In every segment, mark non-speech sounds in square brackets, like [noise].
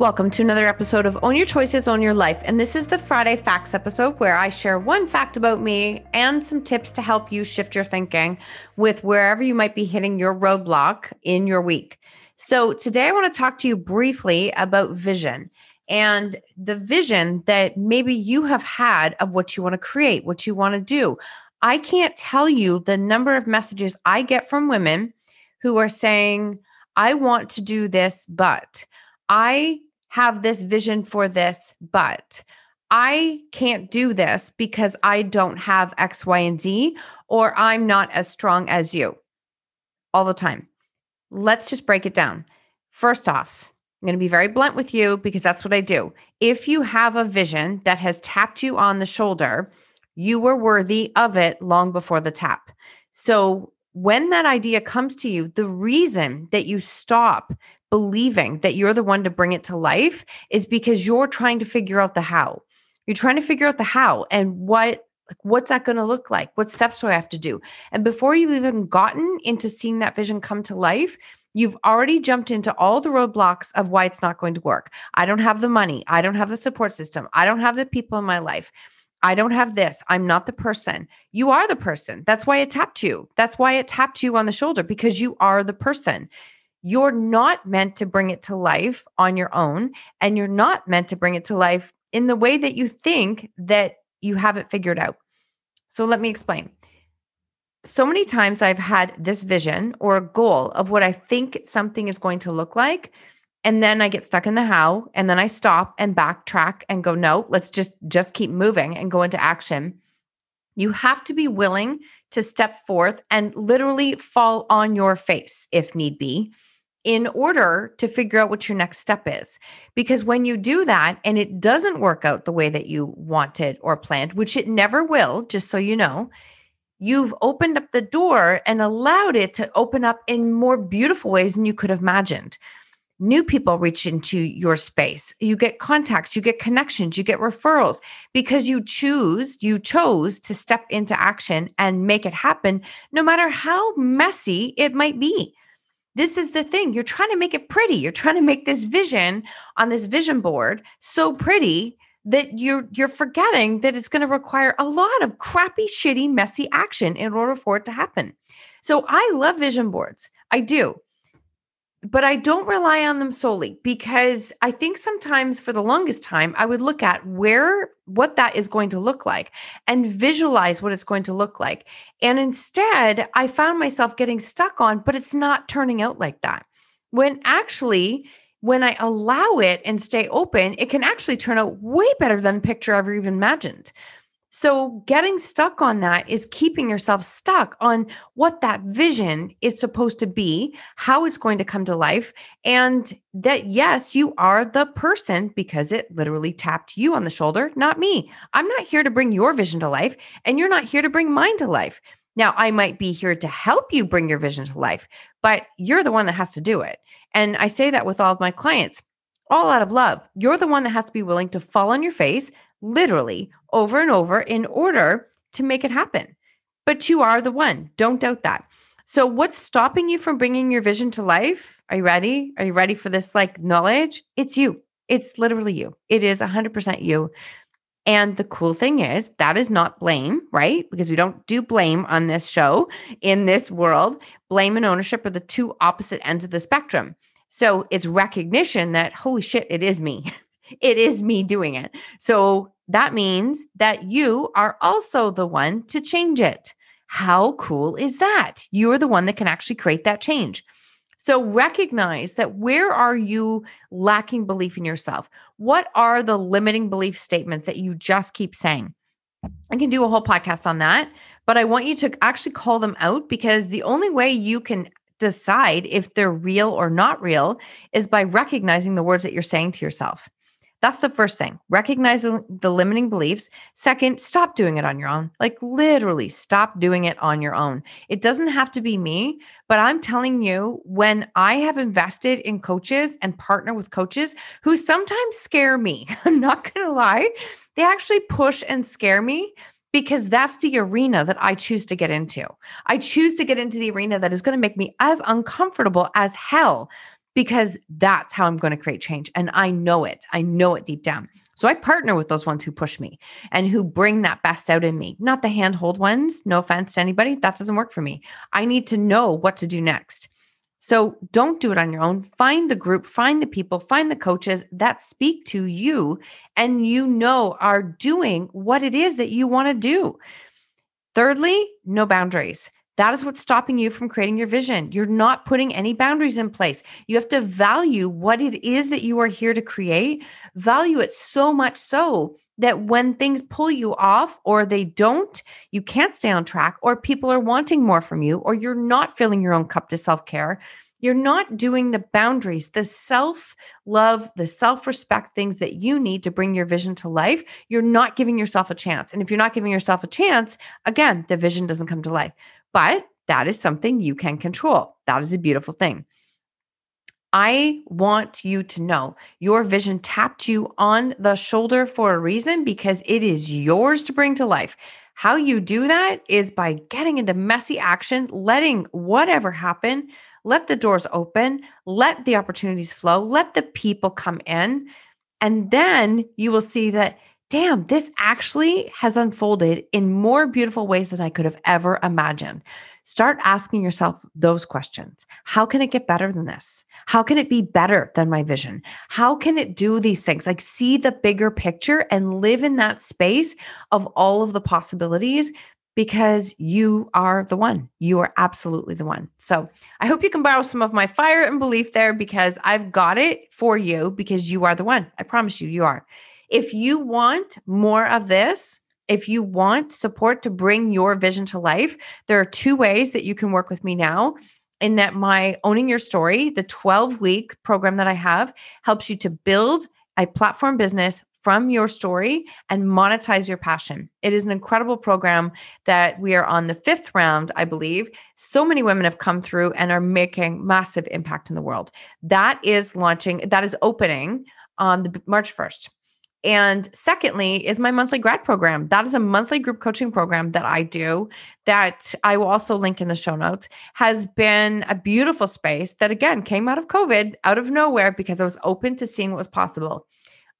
Welcome to another episode of Own Your Choices, Own Your Life. And this is the Friday Facts episode where I share one fact about me and some tips to help you shift your thinking with wherever you might be hitting your roadblock in your week. So, today I want to talk to you briefly about vision and the vision that maybe you have had of what you want to create, what you want to do. I can't tell you the number of messages I get from women who are saying, I want to do this, but I have this vision for this, but I can't do this because I don't have X, Y, and Z, or I'm not as strong as you all the time. Let's just break it down. First off, I'm going to be very blunt with you because that's what I do. If you have a vision that has tapped you on the shoulder, you were worthy of it long before the tap. So when that idea comes to you, the reason that you stop believing that you're the one to bring it to life is because you're trying to figure out the how. You're trying to figure out the how and what like what's that going to look like? What steps do I have to do? And before you've even gotten into seeing that vision come to life, you've already jumped into all the roadblocks of why it's not going to work. I don't have the money. I don't have the support system. I don't have the people in my life. I don't have this. I'm not the person. You are the person. That's why it tapped you. That's why it tapped you on the shoulder because you are the person. You're not meant to bring it to life on your own, and you're not meant to bring it to life in the way that you think that you have it figured out. So let me explain. So many times I've had this vision or a goal of what I think something is going to look like. And then I get stuck in the how, and then I stop and backtrack and go, no, let's just just keep moving and go into action. You have to be willing to step forth and literally fall on your face if need be in order to figure out what your next step is. Because when you do that and it doesn't work out the way that you wanted or planned, which it never will, just so you know, you've opened up the door and allowed it to open up in more beautiful ways than you could have imagined. New people reach into your space. You get contacts, you get connections, you get referrals because you choose, you chose to step into action and make it happen, no matter how messy it might be this is the thing you're trying to make it pretty you're trying to make this vision on this vision board so pretty that you're you're forgetting that it's going to require a lot of crappy shitty messy action in order for it to happen. So i love vision boards i do but I don't rely on them solely because I think sometimes for the longest time, I would look at where, what that is going to look like and visualize what it's going to look like. And instead, I found myself getting stuck on, but it's not turning out like that. When actually, when I allow it and stay open, it can actually turn out way better than the picture I ever even imagined. So, getting stuck on that is keeping yourself stuck on what that vision is supposed to be, how it's going to come to life, and that yes, you are the person because it literally tapped you on the shoulder, not me. I'm not here to bring your vision to life, and you're not here to bring mine to life. Now, I might be here to help you bring your vision to life, but you're the one that has to do it. And I say that with all of my clients, all out of love. You're the one that has to be willing to fall on your face, literally over and over in order to make it happen. But you are the one. Don't doubt that. So, what's stopping you from bringing your vision to life? Are you ready? Are you ready for this like knowledge? It's you. It's literally you. It is 100% you. And the cool thing is, that is not blame, right? Because we don't do blame on this show. In this world, blame and ownership are the two opposite ends of the spectrum. So it's recognition that, holy shit, it is me. [laughs] it is me doing it. So that means that you are also the one to change it. How cool is that? You're the one that can actually create that change. So recognize that where are you lacking belief in yourself? What are the limiting belief statements that you just keep saying? I can do a whole podcast on that, but I want you to actually call them out because the only way you can decide if they're real or not real is by recognizing the words that you're saying to yourself. That's the first thing. Recognizing the limiting beliefs. Second, stop doing it on your own. Like literally stop doing it on your own. It doesn't have to be me, but I'm telling you, when I have invested in coaches and partner with coaches who sometimes scare me, [laughs] I'm not going to lie, they actually push and scare me because that's the arena that I choose to get into. I choose to get into the arena that is going to make me as uncomfortable as hell because that's how I'm going to create change. And I know it. I know it deep down. So I partner with those ones who push me and who bring that best out in me, not the handhold ones. No offense to anybody. That doesn't work for me. I need to know what to do next. So don't do it on your own. Find the group, find the people, find the coaches that speak to you and you know are doing what it is that you want to do. Thirdly, no boundaries. That is what's stopping you from creating your vision. You're not putting any boundaries in place. You have to value what it is that you are here to create, value it so much so that when things pull you off or they don't, you can't stay on track, or people are wanting more from you, or you're not filling your own cup to self care. You're not doing the boundaries, the self love, the self respect things that you need to bring your vision to life. You're not giving yourself a chance. And if you're not giving yourself a chance, again, the vision doesn't come to life. But that is something you can control. That is a beautiful thing. I want you to know your vision tapped you on the shoulder for a reason because it is yours to bring to life. How you do that is by getting into messy action, letting whatever happen, let the doors open, let the opportunities flow, let the people come in. And then you will see that damn, this actually has unfolded in more beautiful ways than I could have ever imagined. Start asking yourself those questions. How can it get better than this? How can it be better than my vision? How can it do these things? Like, see the bigger picture and live in that space of all of the possibilities because you are the one. You are absolutely the one. So I hope you can borrow some of my fire and belief there because I've got it for you because you are the one. I promise you, you are. If you want more of this, if you want support to bring your vision to life, there are two ways that you can work with me now. In that, my Owning Your Story, the 12 week program that I have, helps you to build a platform business from your story and monetize your passion. It is an incredible program that we are on the fifth round, I believe. So many women have come through and are making massive impact in the world. That is launching, that is opening on the March 1st. And secondly, is my monthly grad program. That is a monthly group coaching program that I do that I will also link in the show notes. Has been a beautiful space that again came out of COVID, out of nowhere, because I was open to seeing what was possible.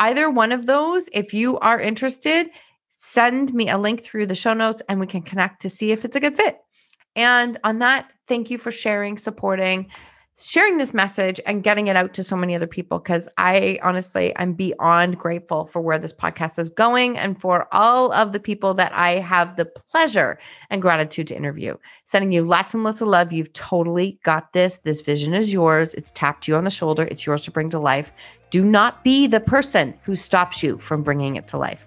Either one of those, if you are interested, send me a link through the show notes and we can connect to see if it's a good fit. And on that, thank you for sharing, supporting, sharing this message and getting it out to so many other people because I honestly I'm beyond grateful for where this podcast is going and for all of the people that I have the pleasure and gratitude to interview. Sending you lots and lots of love. You've totally got this. This vision is yours. It's tapped you on the shoulder. It's yours to bring to life. Do not be the person who stops you from bringing it to life.